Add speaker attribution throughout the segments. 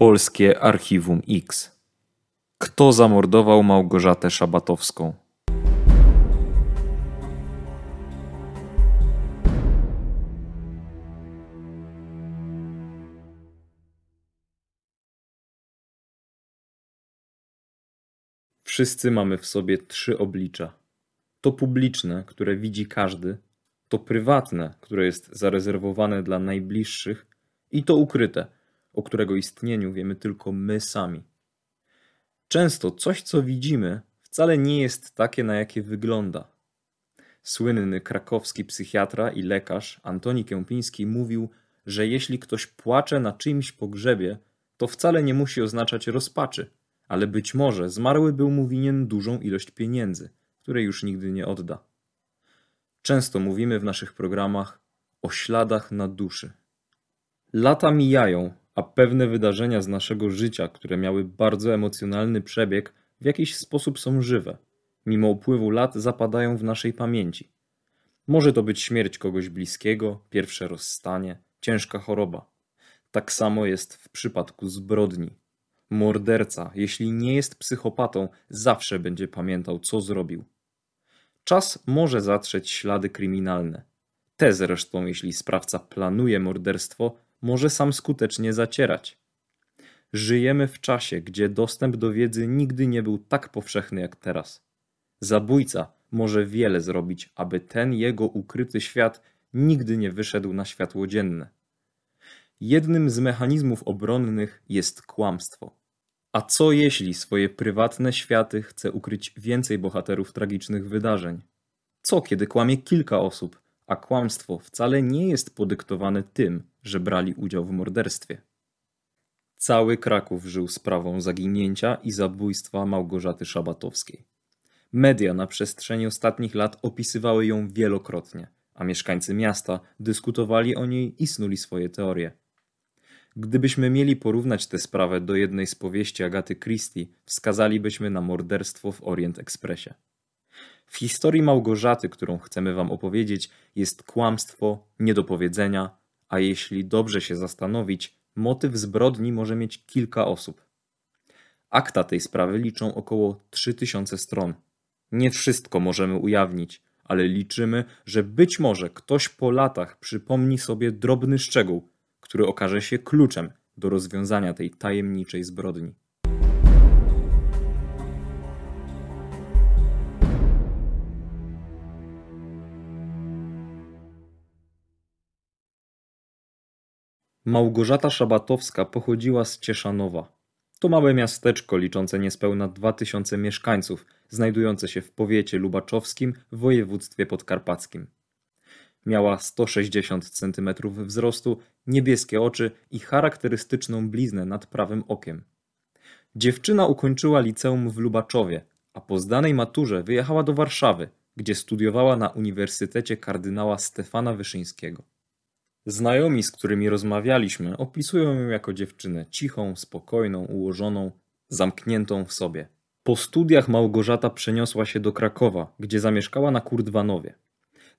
Speaker 1: Polskie Archiwum X. Kto zamordował Małgorzatę Szabatowską? Wszyscy mamy w sobie trzy oblicza. To publiczne, które widzi każdy, to prywatne, które jest zarezerwowane dla najbliższych, i to ukryte, o którego istnieniu wiemy tylko my sami. Często coś, co widzimy, wcale nie jest takie, na jakie wygląda. Słynny krakowski psychiatra i lekarz Antoni Kępiński mówił, że jeśli ktoś płacze na czyimś pogrzebie, to wcale nie musi oznaczać rozpaczy, ale być może zmarły był mu winien dużą ilość pieniędzy, której już nigdy nie odda. Często mówimy w naszych programach o śladach na duszy. Lata mijają, a pewne wydarzenia z naszego życia, które miały bardzo emocjonalny przebieg, w jakiś sposób są żywe. Mimo upływu lat zapadają w naszej pamięci. Może to być śmierć kogoś bliskiego, pierwsze rozstanie, ciężka choroba. Tak samo jest w przypadku zbrodni. Morderca, jeśli nie jest psychopatą, zawsze będzie pamiętał, co zrobił. Czas może zatrzeć ślady kryminalne. Te zresztą, jeśli sprawca planuje morderstwo, może sam skutecznie zacierać. Żyjemy w czasie, gdzie dostęp do wiedzy nigdy nie był tak powszechny jak teraz. Zabójca może wiele zrobić, aby ten jego ukryty świat nigdy nie wyszedł na światło dzienne. Jednym z mechanizmów obronnych jest kłamstwo. A co jeśli swoje prywatne światy chce ukryć więcej bohaterów tragicznych wydarzeń? Co kiedy kłamie kilka osób, a kłamstwo wcale nie jest podyktowane tym, że brali udział w morderstwie? Cały Kraków żył sprawą zaginięcia i zabójstwa Małgorzaty Szabatowskiej. Media na przestrzeni ostatnich lat opisywały ją wielokrotnie, a mieszkańcy miasta dyskutowali o niej i snuli swoje teorie. Gdybyśmy mieli porównać tę sprawę do jednej z powieści Agaty Christie, wskazalibyśmy na morderstwo w Orient Expressie. W historii Małgorzaty, którą chcemy Wam opowiedzieć, jest kłamstwo, niedopowiedzenia, a jeśli dobrze się zastanowić, motyw zbrodni może mieć kilka osób. Akta tej sprawy liczą około 3000 stron. Nie wszystko możemy ujawnić, ale liczymy, że być może ktoś po latach przypomni sobie drobny szczegół, który okaże się kluczem do rozwiązania tej tajemniczej zbrodni. Małgorzata Szabatowska pochodziła z Cieszanowa. To małe miasteczko liczące niespełna 2000 mieszkańców, znajdujące się w powiecie lubaczowskim w województwie podkarpackim. Miała 160 cm wzrostu, niebieskie oczy i charakterystyczną bliznę nad prawym okiem. Dziewczyna ukończyła liceum w Lubaczowie, a po zdanej maturze wyjechała do Warszawy, gdzie studiowała na Uniwersytecie kardynała Stefana Wyszyńskiego. Znajomi, z którymi rozmawialiśmy, opisują ją jako dziewczynę cichą, spokojną, ułożoną, zamkniętą w sobie. Po studiach Małgorzata przeniosła się do Krakowa, gdzie zamieszkała na Kurdwanowie.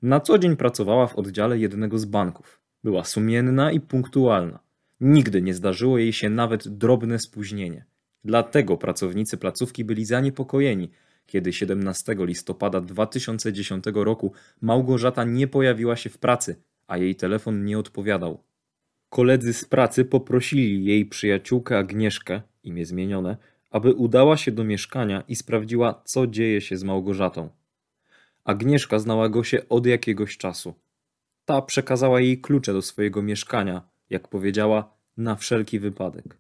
Speaker 1: Na co dzień pracowała w oddziale jednego z banków. Była sumienna i punktualna. Nigdy nie zdarzyło jej się nawet drobne spóźnienie. Dlatego pracownicy placówki byli zaniepokojeni, kiedy 17 listopada 2010 roku Małgorzata nie pojawiła się w pracy, a jej telefon nie odpowiadał. Koledzy z pracy poprosili jej przyjaciółkę Agnieszkę, imię zmienione, aby udała się do mieszkania i sprawdziła, co dzieje się z Małgorzatą. Agnieszka znała go się od jakiegoś czasu. Ta przekazała jej klucze do swojego mieszkania, jak powiedziała, na wszelki wypadek.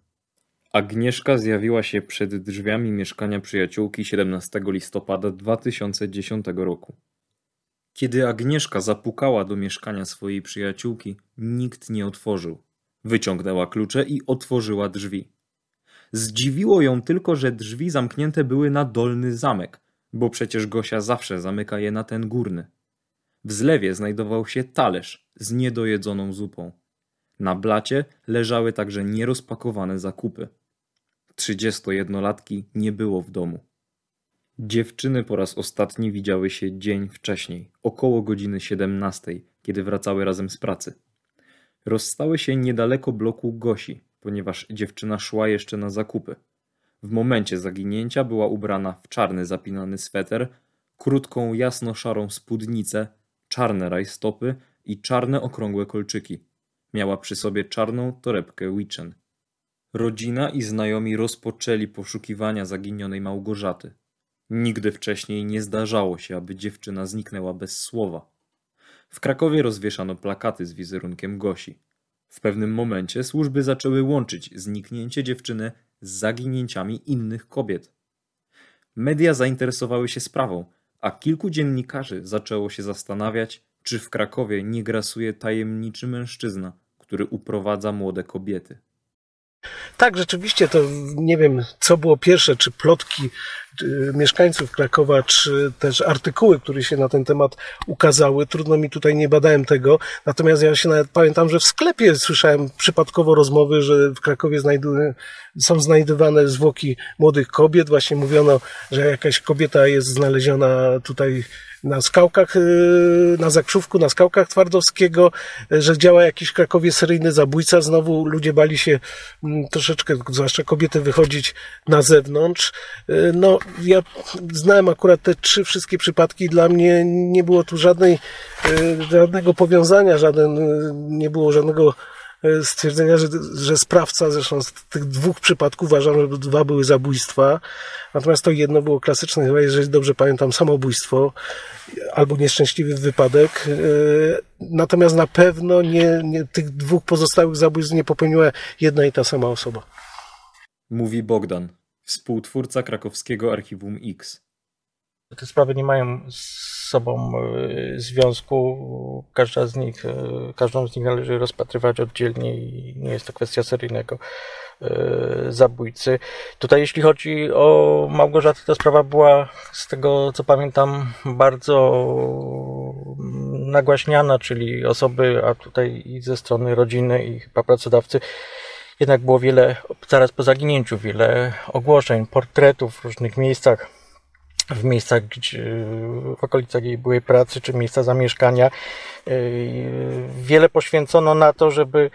Speaker 1: Agnieszka zjawiła się przed drzwiami mieszkania przyjaciółki 17 listopada 2010 roku. Kiedy Agnieszka zapukała do mieszkania swojej przyjaciółki, nikt nie otworzył. Wyciągnęła klucze i otworzyła drzwi. Zdziwiło ją tylko, że drzwi zamknięte były na dolny zamek, bo przecież Gosia zawsze zamyka je na ten górny. W zlewie znajdował się talerz z niedojedzoną zupą. Na blacie leżały także nierozpakowane zakupy. Trzydziestojednolatki nie było w domu. Dziewczyny po raz ostatni widziały się dzień wcześniej, około godziny 17, kiedy wracały razem z pracy. Rozstały się niedaleko bloku Gosi, ponieważ dziewczyna szła jeszcze na zakupy. W momencie zaginięcia była ubrana w czarny zapinany sweter, krótką jasno-szarą spódnicę, czarne rajstopy i czarne okrągłe kolczyki. Miała przy sobie czarną torebkę Witchen. Rodzina i znajomi rozpoczęli poszukiwania zaginionej Małgorzaty. Nigdy wcześniej nie zdarzało się, aby dziewczyna zniknęła bez słowa. W Krakowie rozwieszano plakaty z wizerunkiem Gosi. W pewnym momencie służby zaczęły łączyć zniknięcie dziewczyny z zaginięciami innych kobiet. Media zainteresowały się sprawą, a kilku dziennikarzy zaczęło się zastanawiać, czy w Krakowie nie grasuje tajemniczy mężczyzna, który uprowadza młode kobiety.
Speaker 2: Tak, rzeczywiście to nie wiem, co było pierwsze, czy plotki mieszkańców Krakowa, czy też artykuły, które się na ten temat ukazały. Trudno mi tutaj, nie badałem tego. Natomiast ja się nawet pamiętam, że w sklepie słyszałem przypadkowo rozmowy, że w Krakowie są znajdowane zwłoki młodych kobiet. Właśnie mówiono, że jakaś kobieta jest znaleziona tutaj na skałkach, y, na Zakrzówku, na skałkach Twardowskiego, że działa jakiś Krakowie seryjny zabójca. Znowu ludzie bali się mm, troszeczkę, zwłaszcza kobiety, wychodzić na zewnątrz. Y, ja znałem akurat te trzy wszystkie przypadki. Dla mnie nie było tu żadnej, y, żadnego powiązania, żaden, nie było żadnego stwierdzenia, że, że sprawca, zresztą z tych dwóch przypadków uważam, że dwa były zabójstwa, natomiast to jedno było klasyczne, chyba jeżeli dobrze pamiętam, samobójstwo albo nieszczęśliwy wypadek. E, natomiast na pewno nie, nie, tych dwóch pozostałych zabójstw nie popełniła jedna i ta sama osoba.
Speaker 1: Mówi Bogdan, współtwórca krakowskiego Archiwum X.
Speaker 3: Te sprawy nie mają z sobą e, związku. Każda z nich, e, każdą z nich należy rozpatrywać oddzielnie i nie jest to kwestia seryjnego e, zabójcy. Tutaj jeśli chodzi o Małgorzatę, ta sprawa była z tego co pamiętam bardzo nagłaśniana, czyli osoby, a tutaj i ze strony rodziny i chyba pracodawcy jednak było wiele, zaraz po zaginięciu, wiele ogłoszeń, portretów w różnych miejscach w miejscach, gdzie, w okolicach jej byłej pracy czy miejsca zamieszkania. Y, wiele poświęcono na to, żeby,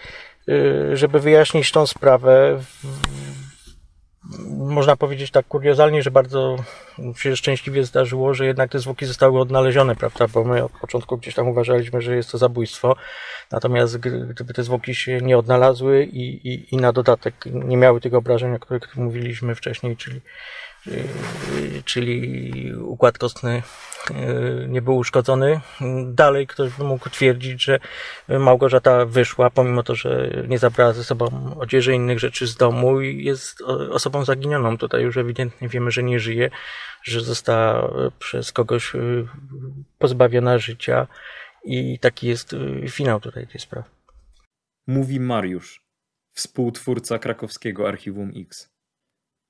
Speaker 3: y, żeby wyjaśnić tą sprawę. Można powiedzieć tak kuriozalnie, że bardzo się szczęśliwie zdarzyło, że jednak te zwłoki zostały odnalezione, prawda? Bo my od początku gdzieś tam uważaliśmy, że jest to zabójstwo. Natomiast gdyby te zwłoki się nie odnalazły i, i, i na dodatek nie miały tych obrażeń, o których mówiliśmy wcześniej, czyli Yy, czyli układ kostny yy, nie był uszkodzony. Dalej ktoś by mógł twierdzić, że Małgorzata wyszła, pomimo to, że nie zabrała ze sobą odzieży innych rzeczy z domu i jest osobą zaginioną. Tutaj już ewidentnie wiemy, że nie żyje, że została przez kogoś yy, pozbawiona życia i taki jest finał tutaj tej sprawy.
Speaker 1: Mówi Mariusz, współtwórca krakowskiego Archiwum X.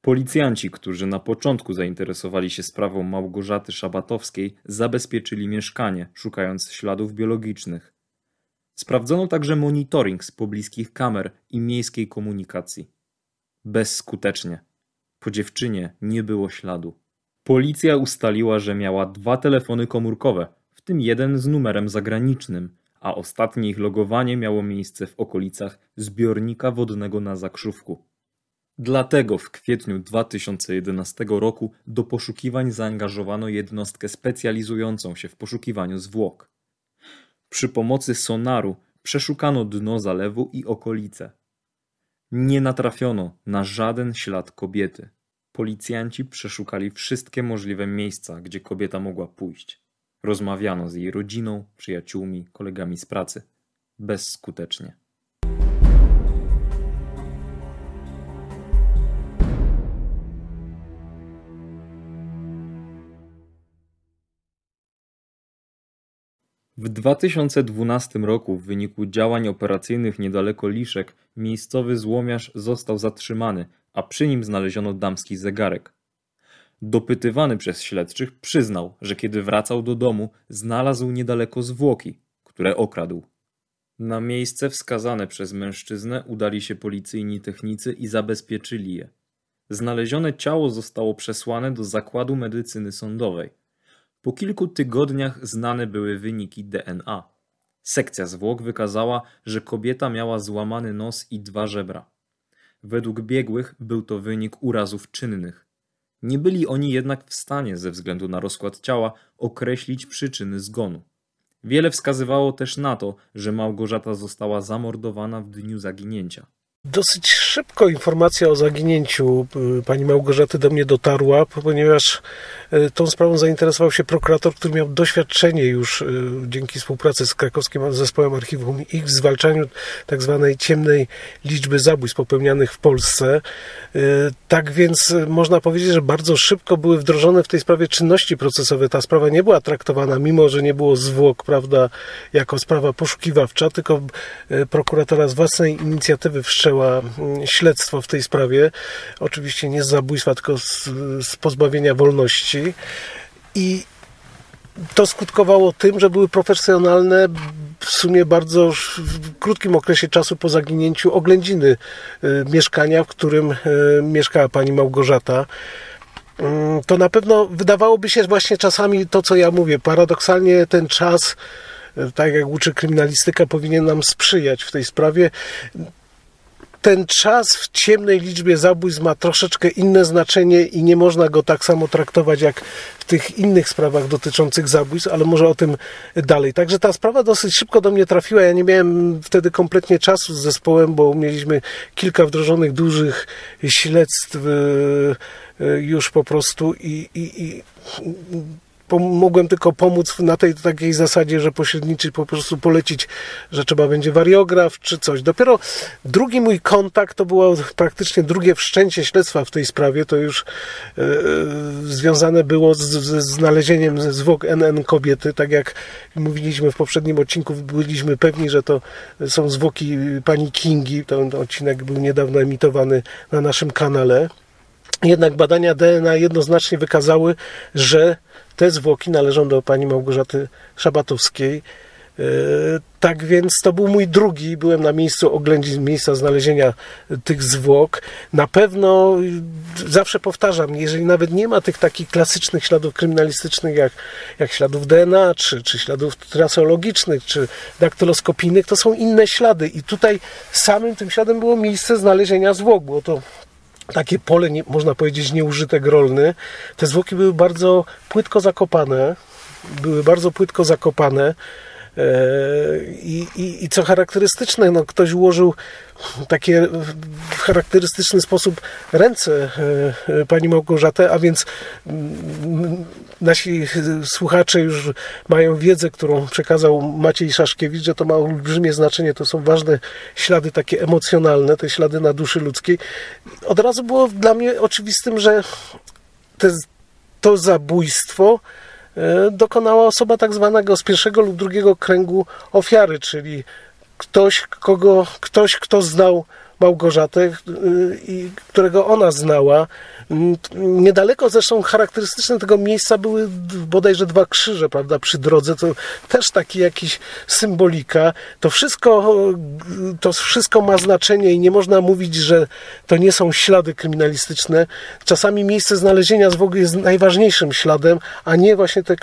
Speaker 1: Policjanci, którzy na początku zainteresowali się sprawą Małgorzaty Szabatowskiej, zabezpieczyli mieszkanie, szukając śladów biologicznych. Sprawdzono także monitoring z pobliskich kamer i miejskiej komunikacji. Bezskutecznie. Po dziewczynie nie było śladu. Policja ustaliła, że miała dwa telefony komórkowe, w tym jeden z numerem zagranicznym, a ostatnie ich logowanie miało miejsce w okolicach zbiornika wodnego na Zakrzówku. Dlatego w kwietniu 2011 roku do poszukiwań zaangażowano jednostkę specjalizującą się w poszukiwaniu zwłok. Przy pomocy sonaru przeszukano dno zalewu i okolice. Nie natrafiono na żaden ślad kobiety. Policjanci przeszukali wszystkie możliwe miejsca, gdzie kobieta mogła pójść. Rozmawiano z jej rodziną, przyjaciółmi, kolegami z pracy. Bezskutecznie. W 2012 roku w wyniku działań operacyjnych niedaleko Liszek miejscowy złomiarz został zatrzymany, a przy nim znaleziono damski zegarek. Dopytywany przez śledczych przyznał, że kiedy wracał do domu, znalazł niedaleko zwłoki, które okradł. Na miejsce wskazane przez mężczyznę udali się policyjni technicy i zabezpieczyli je. Znalezione ciało zostało przesłane do zakładu medycyny sądowej. Po kilku tygodniach znane były wyniki DNA. Sekcja zwłok wykazała, że kobieta miała złamany nos i dwa żebra. Według biegłych był to wynik urazów czynnych. Nie byli oni jednak w stanie, ze względu na rozkład ciała, określić przyczyny zgonu. Wiele wskazywało też na to, że Małgorzata została zamordowana w dniu zaginięcia.
Speaker 2: Dosyć szybko informacja o zaginięciu y, pani Małgorzaty do mnie dotarła, ponieważ y, tą sprawą zainteresował się prokurator, który miał doświadczenie już y, dzięki współpracy z krakowskim zespołem Archiwum X w zwalczaniu tak zwanej ciemnej liczby zabójstw popełnianych w Polsce. Tak więc można powiedzieć, że bardzo szybko były wdrożone w tej sprawie czynności procesowe. Ta sprawa nie była traktowana, mimo że nie było zwłok, prawda, jako sprawa poszukiwawcza, tylko prokuratora z własnej inicjatywy wszczęła Mm, śledztwo w tej sprawie. Oczywiście nie z zabójstwa, tylko z, z pozbawienia wolności. I to skutkowało tym, że były profesjonalne, w sumie bardzo w krótkim okresie czasu po zaginięciu oględziny y, mieszkania, w którym y, mieszkała pani Małgorzata. Mm, to na pewno wydawałoby się właśnie czasami to, co ja mówię. Paradoksalnie ten czas, y, tak jak uczy kryminalistyka, powinien nam sprzyjać w tej sprawie ten czas w ciemnej liczbie zabójstw ma troszeczkę inne znaczenie i nie można go tak samo traktować jak w tych innych sprawach dotyczących zabójstw, ale może o tym dalej. Także ta sprawa dosyć szybko do mnie trafiła. Ja nie miałem wtedy kompletnie czasu z zespołem, bo mieliśmy kilka wdrożonych dużych śledztw e, e, już po prostu i, i, i mogłem tylko pomóc na tej takiej zasadzie, że pośredniczyć, po prostu polecić, że trzeba będzie wariograf czy coś. Dopiero drugi mój kontakt to było praktycznie drugie wszczęcie śledztwa w tej sprawie. To już e związane było z, z znalezieniem zwłok NN kobiety. Tak jak mówiliśmy w poprzednim odcinku, byliśmy pewni, że to są zwłoki pani Kingi. Ten odcinek był niedawno emitowany na naszym kanale. Jednak badania DNA jednoznacznie wykazały, że te zwłoki należą do pani Małgorzaty Szabatowskiej. E, tak więc to był mój drugi, byłem na miejscu oględzin, miejsca znalezienia tych zwłok. Na pewno zawsze powtarzam, jeżeli nawet nie ma tych takich klasycznych śladów kryminalistycznych jak, jak śladów DNA, czy, czy śladów traseologicznych, czy daktyloskopijnych, to są inne ślady. I tutaj samym tym śladem było miejsce znalezienia zwłok. Było to takie pole, nie, można powiedzieć, nieużytek rolny. Te zwłoki były bardzo płytko zakopane. Były bardzo płytko zakopane. E, I, i, I, co charakterystyczne, no, ktoś ułożył takie w charakterystyczny sposób ręce e, e, pani Małgorzaty, a więc mm, nasi słuchacze już mają wiedzę, którą przekazał Maciej Szaszkiewicz, że to ma olbrzymie znaczenie, to są ważne ślady takie emocjonalne, te ślady na duszy ludzkiej. Od razu było dla mnie oczywistym, że te, to zabójstwo dokonała osoba tak zwanego z pierwszego lub drugiego kręgu ofiary, czyli ktoś, kogo, ktoś, kto znał Małgorzatę, i którego ona znała, Niedaleko zresztą charakterystyczne tego miejsca były bodajże dwa krzyże, prawda, przy drodze, to też taki jakiś symbolika. To wszystko, to wszystko ma znaczenie i nie można mówić, że to nie są ślady kryminalistyczne. Czasami miejsce znalezienia zwłoki jest najważniejszym śladem, a nie właśnie te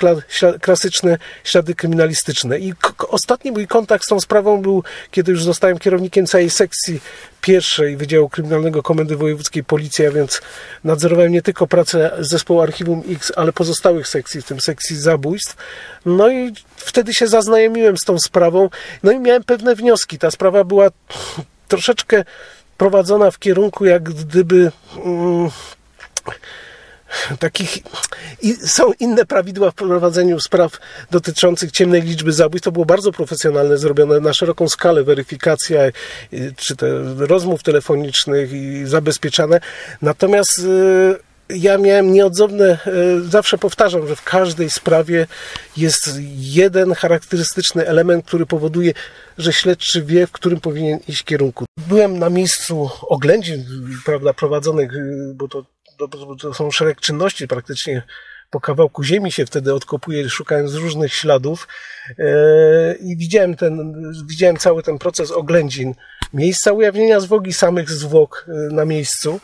Speaker 2: klasyczne ślady kryminalistyczne. I ostatni mój kontakt z tą sprawą był, kiedy już zostałem kierownikiem całej sekcji pierwszej Wydziału Kryminalnego Komendy Wojewódzkiej Policji, a więc nadzorowałem nie tylko pracę zespołu Archiwum X, ale pozostałych sekcji, w tym sekcji zabójstw. No i wtedy się zaznajomiłem z tą sprawą, no i miałem pewne wnioski. Ta sprawa była troszeczkę prowadzona w kierunku jak gdyby... Mm, takich i są inne prawidła w prowadzeniu spraw dotyczących ciemnej liczby zabójstw. To było bardzo profesjonalne, zrobione na szeroką skalę, weryfikacja czy te rozmów telefonicznych i zabezpieczane. Natomiast y, ja miałem nieodzowne, y, zawsze powtarzam, że w każdej sprawie jest jeden charakterystyczny element, który powoduje, że śledczy wie, w którym powinien iść kierunku. Byłem na miejscu oględzin, prawda, prowadzonych, bo to to, są szereg czynności praktycznie po kawałku ziemi się wtedy odkopuje, szukając różnych śladów. E, I widziałem ten, widziałem cały ten proces oględzin miejsca ujawnienia zwłoki, samych zwłok e, na miejscu.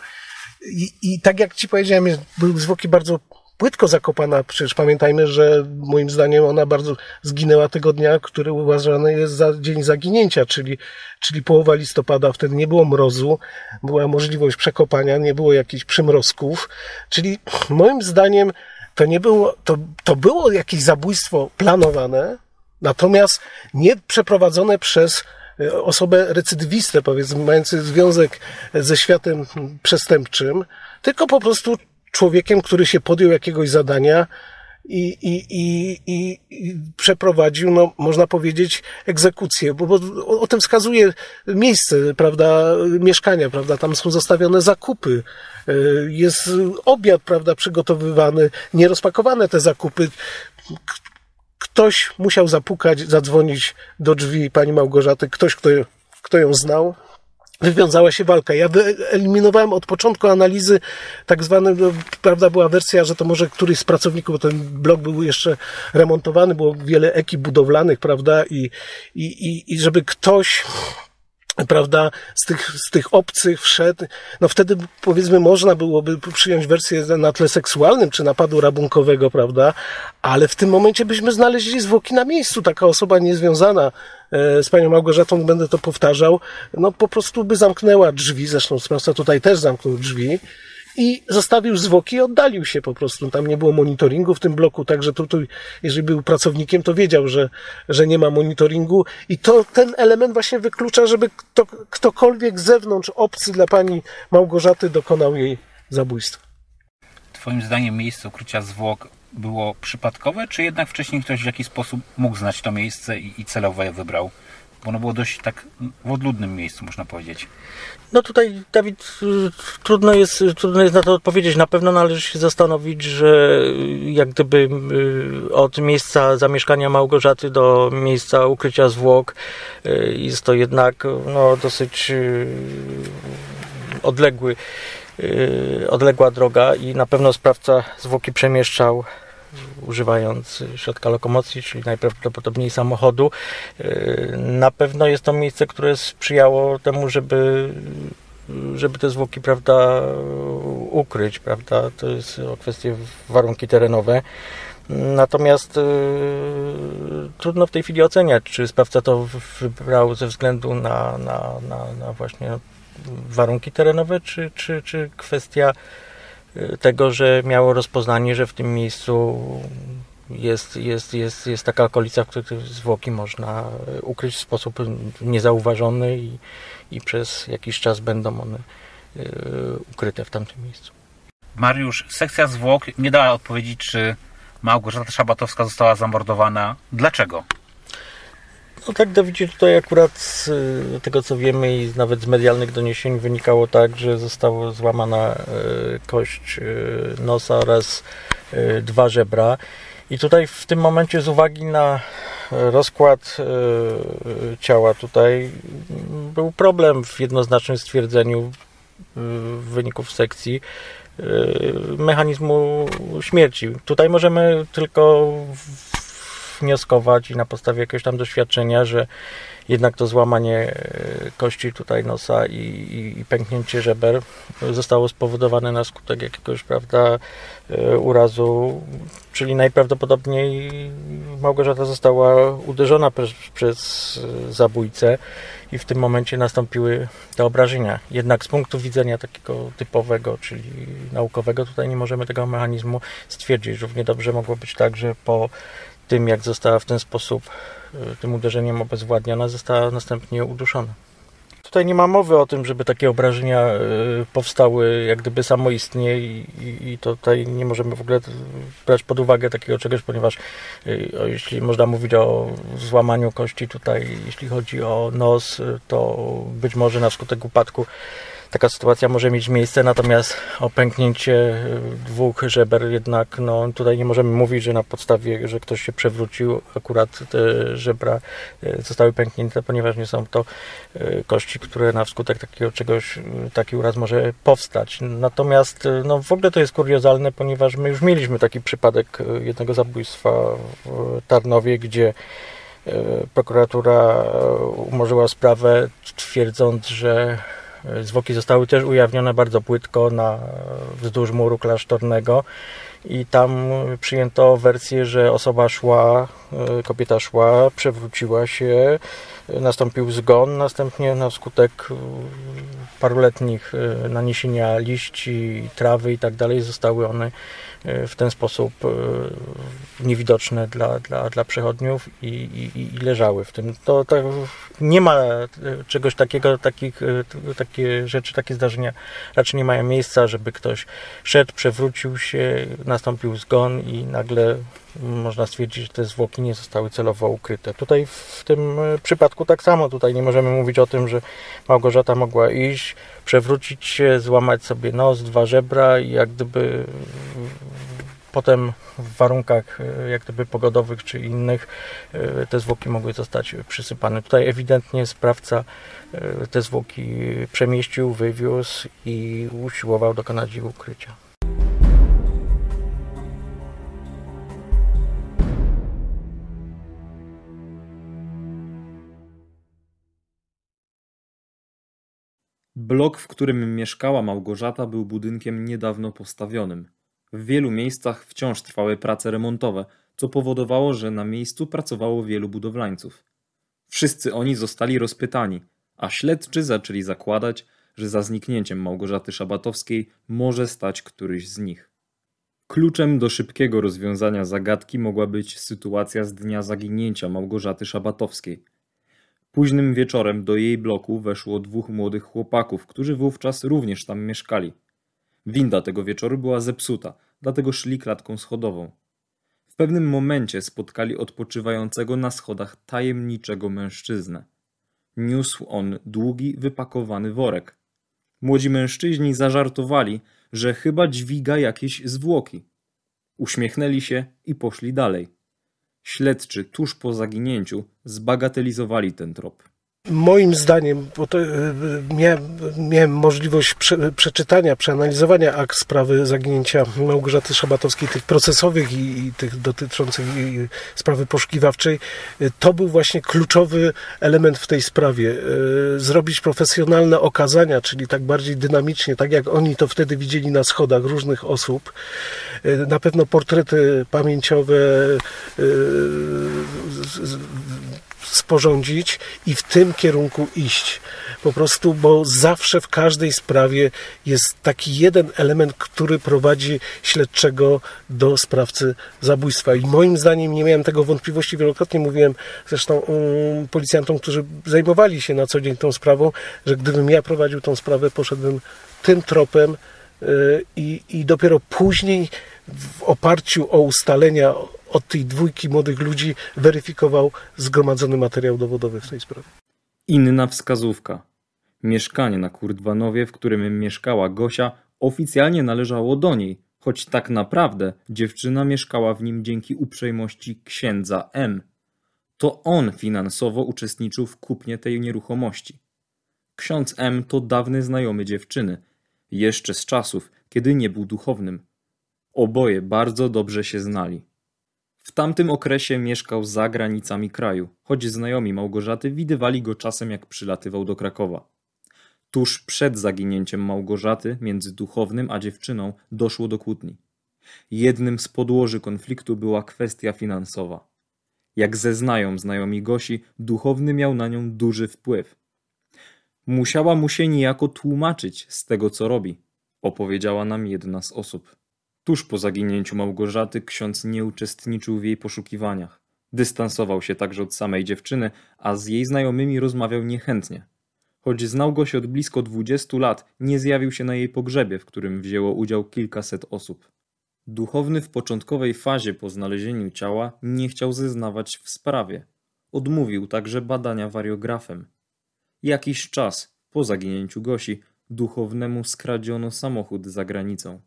Speaker 2: I, I tak jak Ci powiedziałem, były zwłoki bardzo płytko zakopana. Przecież pamiętajmy, że moim zdaniem ona bardzo zginęła tego dnia, który uważany jest za dzień zaginięcia, czyli, czyli połowa listopada. Wtedy nie było mrozu, była możliwość przekopania, nie było jakichś przymrozków. Czyli moim zdaniem to nie było, to, to było jakieś zabójstwo planowane, natomiast nie przeprowadzone przez e, osobę recydywistę, powiedzmy, mający związek ze światem przestępczym, tylko po prostu człowiekiem, który się podjął jakiegoś zadania i, i, i, i, i przeprowadził, no, można powiedzieć, egzekucję, bo, bo o, o tym wskazuje miejsce, prawda, mieszkania, prawda, tam są zostawione zakupy, y, jest obiad, prawda, przygotowywany, nierozpakowane te zakupy. Ktoś musiał zapukać, zadzwonić do drzwi pani Małgorzaty, ktoś, kto, kto ją znał, wywiązała się walka. Ja wyeliminowałem od początku analizy tak zwane, no, prawda, była wersja, że to może któryś z pracowników, bo ten blok był jeszcze remontowany, było wiele ekip budowlanych, prawda, i, i, i, i żeby ktoś prawda, z tych, z tych obcych wszedł, no wtedy powiedzmy można byłoby przyjąć wersję na tle seksualnym czy napadu rabunkowego, prawda, ale w tym momencie byśmy znaleźli zwłoki na miejscu. Taka osoba niezwiązana e, z panią Małgorzatą, będę to powtarzał, no po prostu by zamknęła drzwi, zresztą sprawca tutaj też zamknął drzwi, i zostawił zwłoki i oddalił się po prostu. Tam nie było monitoringu w tym bloku, także tutaj, jeżeli był pracownikiem, to wiedział, że, że nie ma monitoringu i to ten element właśnie wyklucza, żeby kto, ktokolwiek z zewnątrz, obcy dla pani Małgorzaty dokonał jej zabójstwa.
Speaker 4: Twoim zdaniem miejsce ukrycia zwłok było przypadkowe, czy jednak wcześniej ktoś w jakiś sposób mógł znać to miejsce i, i celowo je wybrał? Bo ono było dość tak w odludnym miejscu, można powiedzieć.
Speaker 3: No tutaj, Dawid, trudno jest, trudno jest na to odpowiedzieć. Na pewno należy się zastanowić, że jak gdyby y, od miejsca zamieszkania Małgorzaty do miejsca ukrycia zwłok y, jest to jednak no, dosyć y, odległy, odległa droga i na pewno sprawca zwłoki przemieszczał używając środka lokomocji, czyli najprawdopodobniej samochodu. Y, Na pewno jest to miejsce, które sprzyjało temu, żeby żeby te zwłoki, prawda, ukryć, prawda, to jest o kwestie warunki terenowe. Natomiast y, trudno w tej chwili oceniać, czy sprawca to wybrał ze względu na, na, na, na właśnie warunki terenowe, czy, czy, czy kwestia tego, że miało rozpoznanie, że w tym miejscu jest, jest, jest, jest taka okolica, w której zwłoki można y, ukryć w sposób niezauważony i, i przez jakiś czas będą one y, ukryte w tamtym miejscu.
Speaker 4: Mariusz, sekcja zwłok nie dała odpowiedzi, czy Małgorzata Szabatowska została zamordowana. Dlaczego?
Speaker 3: No tak, Dawidzie, tutaj akurat z y, tego co wiemy i nawet z medialnych doniesień wynikało tak, że została złamana y, kość y, nosa oraz dwa żebra. I tutaj w tym momencie z uwagi na rozkład ciała tutaj mm, był problem w jednoznacznym stwierdzeniu wyników sekcji mechanizmu śmierci. Tutaj możemy tylko wnioskować i na podstawie jakiegoś tam doświadczenia, że jednak to złamanie e, kości tutaj nosa i, i, i pęknięcie żeber zostało spowodowane na skutek jakiegoś, prawda, e, urazu, czyli najprawdopodobniej Małgorzata została uderzona przez, przez zabójcę i w tym momencie nastąpiły te obrażenia. Jednak z punktu widzenia takiego typowego, czyli naukowego, tutaj nie możemy tego mechanizmu stwierdzić. Równie dobrze mogło być tak, że po tym, jak została w ten sposób y, tym uderzeniem obezwładniona, została następnie uduszona. Tutaj nie ma mowy o tym, żeby takie obrażenia y, powstały jak gdyby samoistnie i, i, tutaj nie możemy w ogóle brać pod uwagę takiego czegoś, ponieważ y, jeśli można mówić o złamaniu kości tutaj, jeśli chodzi o nos, to być może na skutek upadku taka sytuacja może mieć miejsce, natomiast o pęknięcie y, dwóch żeber jednak no, tutaj nie możemy mówić, że na podstawie, że ktoś się przewrócił, akurat te żebra y, zostały pęknięte, ponieważ nie są to y, kości, które na wskutek takiego czegoś, taki uraz może powstać. Natomiast no, w ogóle to jest kuriozalne, ponieważ my już mieliśmy taki przypadek jednego zabójstwa w Tarnowie, gdzie prokuratura umorzyła sprawę, twierdząc, że E, Zwłoki zostały też ujawnione bardzo płytko na, wzdłuż muru klasztornego i tam przyjęto wersję, że osoba szła, e, kobieta szła, przewróciła się, e, nastąpił zgon, następnie na skutek e, paruletnich e, naniesienia liści, trawy i tak dalej zostały one e, w ten sposób e, niewidoczne dla, dla, dla przechodniów i, i, i leżały w tym. To, to nie ma e, czegoś takiego, takich, e, takie rzeczy, takie zdarzenia raczej nie mają miejsca, żeby ktoś szedł, przewrócił się, nastąpił zgon i nagle można stwierdzić, że te zwłoki nie zostały celowo ukryte. Tutaj w tym e, przypadku tak samo, tutaj nie możemy mówić o tym, że Małgorzata mogła iść, przewrócić się, złamać sobie nos, dwa żebra i jak gdyby potem w warunkach e, jak gdyby pogodowych czy innych e, te zwłoki mogły zostać przysypane. Tutaj ewidentnie sprawca te zwłoki przemieścił, wywiózł i usiłował dokonać ich ukrycia.
Speaker 1: Blok, w którym mieszkała Małgorzata, był budynkiem niedawno postawionym. W wielu miejscach wciąż trwały prace remontowe, co powodowało, że na miejscu pracowało wielu budowlańców. Wszyscy oni zostali rozpytani, a śledczy zaczęli zakładać, że za zniknięciem Małgorzaty Szabatowskiej może stać któryś z nich. Kluczem do szybkiego rozwiązania zagadki mogła być sytuacja z dnia zaginięcia Małgorzaty Szabatowskiej. Późnym wieczorem do jej bloku weszło dwóch młodych chłopaków, którzy wówczas również tam mieszkali. Winda tego wieczoru była zepsuta, dlatego szli klatką schodową. W pewnym momencie spotkali odpoczywającego na schodach tajemniczego mężczyznę. Niósł on długi, wypakowany worek. Młodzi mężczyźni zażartowali, że chyba dźwiga jakieś zwłoki. Uśmiechnęli się i poszli dalej. Śledczy tuż po zaginięciu zbagatelizowali ten trop.
Speaker 2: Moim zdaniem, bo to, e, miałem, miałem możliwość prze, przeczytania, przeanalizowania akt sprawy zaginięcia Małgorzaty Szabatowskiej, tych procesowych i, i tych dotyczących i, sprawy poszukiwawczej, e, to był właśnie kluczowy element w tej sprawie. E, Zrobić profesjonalne okazania, czyli tak bardziej dynamicznie, tak jak oni to wtedy widzieli na schodach różnych osób. Na pewno portrety pamięciowe sporządzić i w tym kierunku iść. Po prostu, bo zawsze w każdej sprawie jest taki jeden element, który prowadzi śledczego do sprawcy zabójstwa. I moim zdaniem nie miałem tego wątpliwości, wielokrotnie mówiłem zresztą um, policjantom, którzy zajmowali się na co dzień tą sprawą, że gdybym ja prowadził tą sprawę, poszedłbym tym tropem i, i dopiero później w oparciu o ustalenia od tej dwójki młodych ludzi weryfikował zgromadzony materiał dowodowy w tej sprawie.
Speaker 1: Inna wskazówka. Mieszkanie na Kurdwanowie, w którym mieszkała Gosia, oficjalnie należało do niej, choć tak naprawdę dziewczyna mieszkała w nim dzięki uprzejmości księdza M. To on finansowo uczestniczył w kupnie tej nieruchomości. Ksiądz M to dawny znajomy dziewczyny, jeszcze z czasów, kiedy nie był duchownym. Oboje bardzo dobrze się znali. W tamtym okresie mieszkał za granicami kraju, choć znajomi Małgorzaty widywali go czasem jak przylatywał do Krakowa. Tuż przed zaginięciem Małgorzaty między duchownym a dziewczyną doszło do kłótni. Jednym z podłoży konfliktu była kwestia finansowa. Jak zeznają znajomi Gosi, duchowny miał na nią duży wpływ. Musiała mu się niejako tłumaczyć z tego, co robi, opowiedziała nam jedna z osób. Tuż po zaginięciu Małgorzaty ksiądz nie uczestniczył w jej poszukiwaniach. Dystansował się także od samej dziewczyny, a z jej znajomymi rozmawiał niechętnie. Choć znał go się od blisko 20 lat, nie zjawił się na jej pogrzebie, w którym wzięło udział kilkaset osób. Duchowny w początkowej fazie po znalezieniu ciała nie chciał zeznawać w sprawie. Odmówił także badania wariografem. Jakiś czas po zaginięciu Gosi duchownemu skradziono samochód za granicą.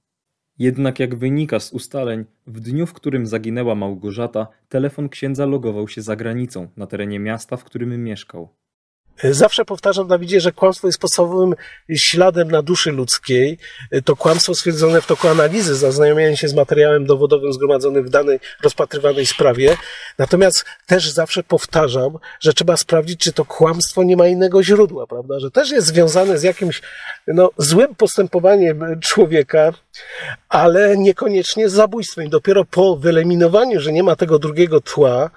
Speaker 1: Jednak jak wynika z ustaleń, w dniu, w którym zaginęła Małgorzata, telefon księdza logował się za granicą, na terenie miasta, w którym mieszkał.
Speaker 2: Zawsze powtarzam, Dawidzie, że kłamstwo jest podstawowym śladem na duszy ludzkiej. To kłamstwo stwierdzone w toku analizy, zaznajomienia się z materiałem dowodowym zgromadzonym w danej rozpatrywanej sprawie. Natomiast też zawsze powtarzam, że trzeba sprawdzić, czy to kłamstwo nie ma innego źródła, prawda? Że też jest związane z jakimś no, złym postępowaniem człowieka, ale niekoniecznie z zabójstwem. I dopiero po wyeliminowaniu, że nie ma tego drugiego tła,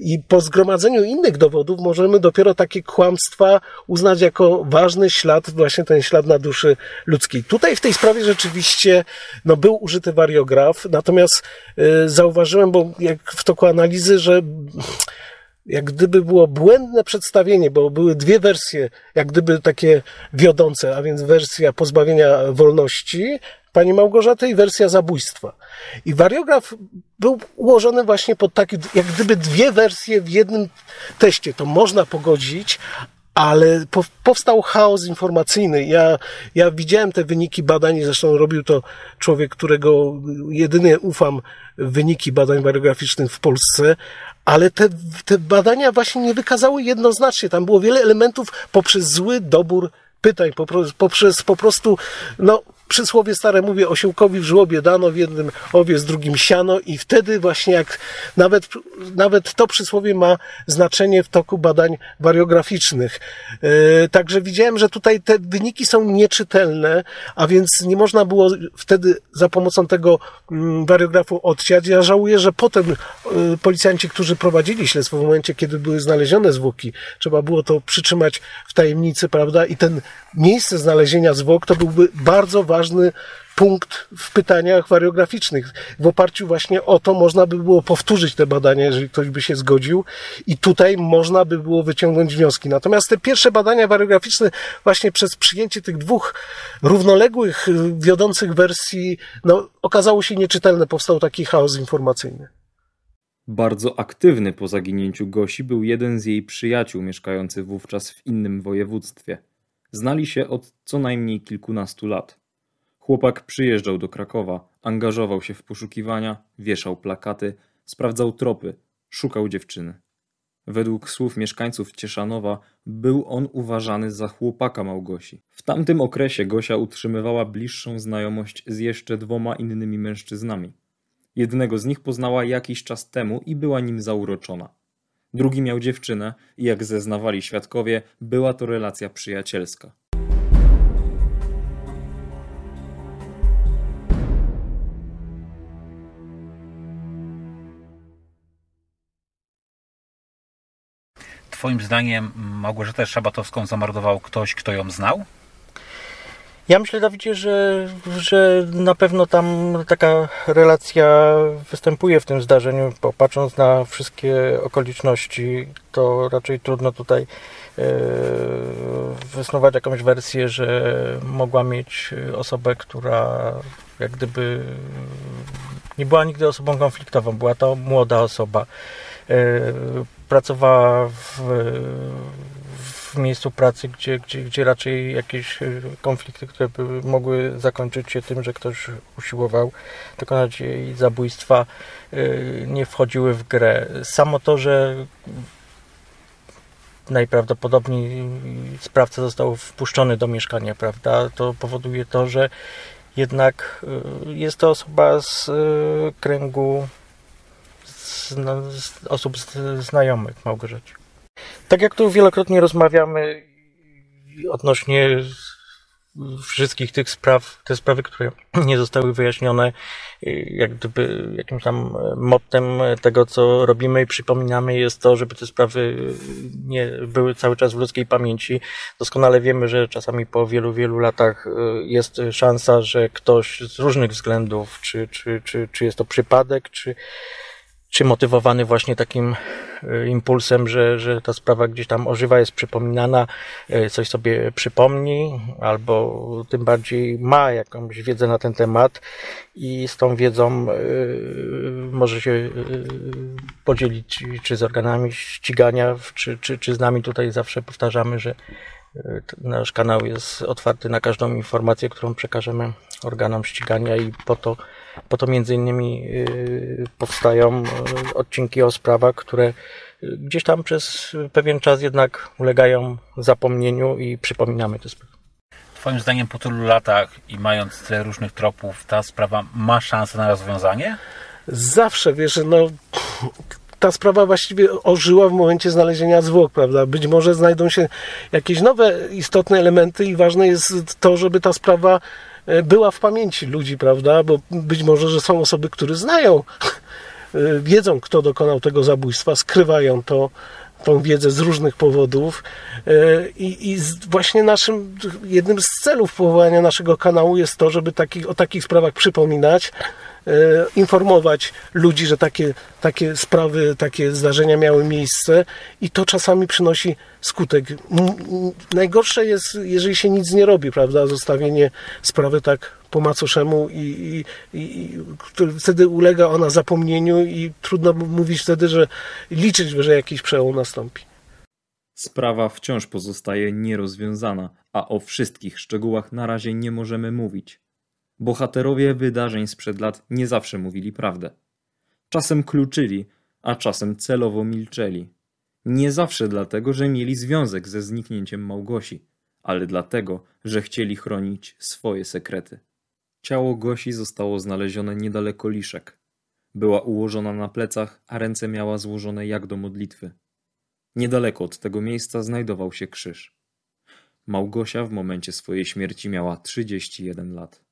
Speaker 2: i po zgromadzeniu innych dowodów możemy dopiero takie kłamstwa uznać jako ważny ślad, właśnie ten ślad na duszy ludzkiej. Tutaj w tej sprawie rzeczywiście no, był użyty wariograf, natomiast y, zauważyłem, bo jak w toku analizy, że jak gdyby było błędne przedstawienie, bo były dwie wersje, jak gdyby takie wiodące, a więc wersja pozbawienia wolności pani Małgorzaty i wersja zabójstwa. I wariograf był ułożony właśnie pod takie, jak gdyby dwie wersje w jednym teście. To można pogodzić, ale powstał chaos informacyjny. Ja, ja widziałem te wyniki badań, zresztą robił to człowiek, którego jedynie ufam wyniki badań wariograficznych w Polsce, ale te, te badania właśnie nie wykazały jednoznacznie. Tam było wiele elementów poprzez zły dobór pytań, poprzez po prostu, no, przysłowie stare mówię, osiołkowi w żłobie dano w jednym owiec, drugim siano i wtedy właśnie jak nawet, nawet to przysłowie ma znaczenie w toku badań wariograficznych. Yy, także widziałem, że tutaj te wyniki są nieczytelne, a więc nie można było wtedy za pomocą tego mm, wariografu odsiać. Ja żałuję, że potem yy, policjanci, którzy prowadzili śledztwo w momencie, kiedy były znalezione zwłoki, trzeba było to przytrzymać w tajemnicy, prawda? I ten miejsce znalezienia zwłok to byłby bardzo ważny ważny punkt w pytaniach wariograficznych. W oparciu właśnie o to można by było powtórzyć te badania, jeżeli ktoś by się zgodził i tutaj można by było wyciągnąć wnioski. Natomiast te pierwsze badania wariograficzne właśnie przez przyjęcie tych dwóch równoległych, wiodących wersji, no, okazało się nieczytelne. Powstał taki chaos informacyjny.
Speaker 1: Bardzo aktywny po zaginięciu Gosi był jeden z jej przyjaciół mieszkający wówczas w innym województwie. Znali się od co najmniej kilkunastu lat. Chłopak przyjeżdżał do Krakowa, angażował się w poszukiwania, wieszał plakaty, sprawdzał tropy, szukał dziewczyny. Według słów mieszkańców Cieszanowa był on uważany za chłopaka Małgosi. W tamtym okresie Gosia utrzymywała bliższą znajomość z jeszcze dwoma innymi mężczyznami. Jednego z nich poznała jakiś czas temu i była nim zauroczona. Drugi miał dziewczynę i jak zeznawali świadkowie, była to relacja przyjacielska.
Speaker 4: Twoim zdaniem Małgorzatę Szabatowską zamordował ktoś, kto ją znał?
Speaker 3: Ja myślę, Dawidzie, że, że na pewno tam taka relacja występuje w tym zdarzeniu, bo patrząc na wszystkie okoliczności, to raczej trudno tutaj yy, wysnuwać jakąś wersję, że mogła mieć osobę, która jak gdyby nie była nigdy osobą konfliktową, była to młoda osoba. Pracowała w, w miejscu pracy, gdzie, gdzie, gdzie raczej jakieś e, konflikty, które by mogły zakończyć się tym, że ktoś usiłował dokonać jej zabójstwa, e, nie wchodziły w grę. Samo to, że najprawdopodobniej sprawca został wpuszczony do mieszkania, prawda, to powoduje to, że jednak e, jest to osoba z kręgu z, osób znajomych Małgorzacie. Tak jak tu wielokrotnie rozmawiamy odnośnie wszystkich tych spraw, te sprawy, które nie zostały wyjaśnione, jak gdyby jakimś tam mottem tego, co robimy i przypominamy jest to, żeby te sprawy nie były cały czas w ludzkiej pamięci. Doskonale wiemy, że czasami po wielu, wielu latach jest szansa, że ktoś z różnych względów, czy, czy, czy, czy jest to przypadek, czy czy motywowany właśnie takim e, impulsem, że, że ta sprawa gdzieś tam ożywa, jest przypominana, e, coś sobie przypomni, albo tym bardziej ma jakąś wiedzę na ten temat i z tą wiedzą e, może się podzielić czy z organami ścigania, czy, czy, czy z nami. Tutaj zawsze powtarzamy, że nasz kanał jest otwarty na każdą informację, którą przekażemy organom ścigania i po to po to między innymi y, powstają y, odcinki o sprawach, które gdzieś tam przez pewien czas jednak ulegają zapomnieniu i przypominamy te sprawy.
Speaker 4: Twoim zdaniem po tylu latach i mając tyle różnych tropów, ta sprawa ma szansę na rozwiązanie?
Speaker 2: Zawsze, wiesz, no ta sprawa właściwie ożyła w momencie znalezienia zwłok, prawda? Być może znajdą się jakieś nowe istotne elementy i ważne jest to, żeby ta sprawa była w pamięci ludzi, prawda? Bo być może, że są osoby, które znają, e, wiedzą, kto dokonał tego zabójstwa, skrywają to, tą wiedzę z różnych powodów. E, I, i właśnie naszym, jednym z celów powołania naszego kanału jest to, żeby taki, o takich sprawach przypominać, e, informować ludzi, że takie, takie sprawy, takie zdarzenia miały miejsce i to czasami przynosi skutek. Najgorsze jest, jeżeli się nic nie robi, prawda? Zostawienie sprawy tak po macoszemu i, i, i, wtedy ulega ona zapomnieniu i trudno mówić wtedy, że liczyć, że jakiś przełom nastąpi.
Speaker 1: Sprawa wciąż pozostaje nierozwiązana, a o wszystkich szczegółach na razie nie możemy mówić. Bohaterowie wydarzeń sprzed lat nie zawsze mówili prawdę. Czasem kluczyli, a czasem celowo milczeli. Nie zawsze dlatego, że mieli związek ze zniknięciem Małgosi, ale dlatego, że chcieli chronić swoje sekrety. Ciało Gosi zostało znalezione niedaleko Liszek. Była ułożona na plecach, a ręce miała złożone jak do modlitwy. Niedaleko od tego miejsca znajdował się krzyż. Małgosia w momencie swojej śmierci miała 31 lat.